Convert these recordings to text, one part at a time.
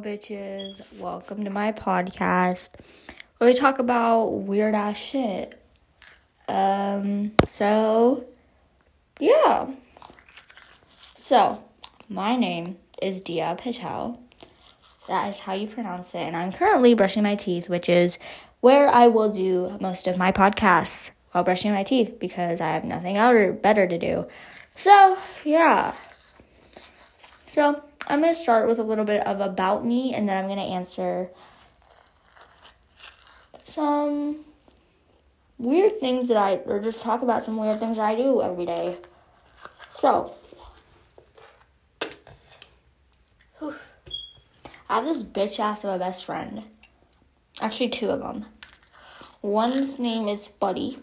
Bitches, welcome to my podcast where we talk about weird ass shit. Um, so, yeah. So, my name is Diya Patel. That is how you pronounce it. And I'm currently brushing my teeth, which is where I will do most of my podcasts while brushing my teeth because I have nothing else better to do. So, yeah. So, I'm going to start with a little bit of about me and then I'm going to answer some weird things that I, or just talk about some weird things I do every day. So, whew, I have this bitch ass of a best friend. Actually, two of them. One's name is Buddy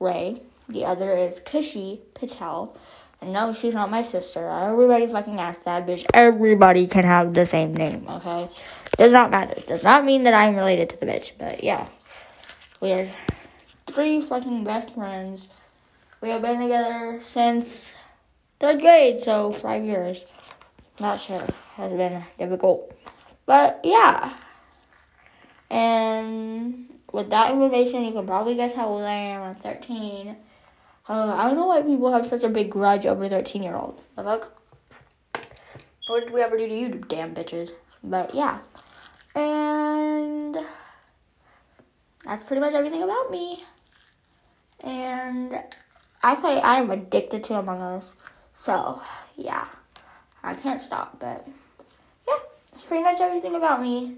Ray, the other is Kushi Patel. No, she's not my sister. Everybody fucking asked that bitch. Everybody can have the same name, okay? Does not matter. Does not mean that I'm related to the bitch, but yeah. We're three fucking best friends. We have been together since third grade, so five years. Not sure. Has been difficult. But yeah. And with that information, you can probably guess how old I am. I'm 13. Uh, I don't know why people have such a big grudge over 13 year olds. The fuck? What did we ever do to you, damn bitches? But yeah. And that's pretty much everything about me. And I play, I'm addicted to Among Us. So, yeah. I can't stop, but yeah, it's pretty much everything about me.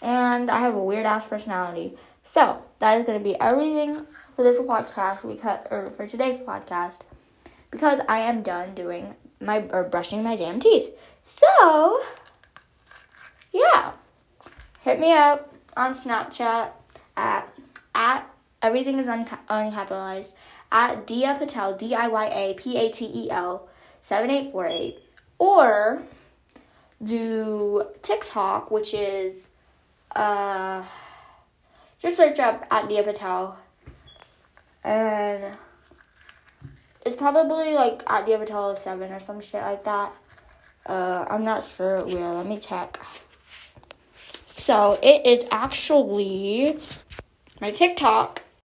And I have a weird ass personality. So, that is going to be everything for this podcast because or for today's podcast because I am done doing my or brushing my damn teeth. So, yeah. Hit me up on Snapchat at at everything is unca- uncapitalized at Diya Patel D I Y A P A T E L seven eight four eight or do TikTok, which is uh just search up at Diya Patel and it's probably like at Patel 7 or some shit like that. Uh, I'm not sure where. Let me check. So it is actually my TikTok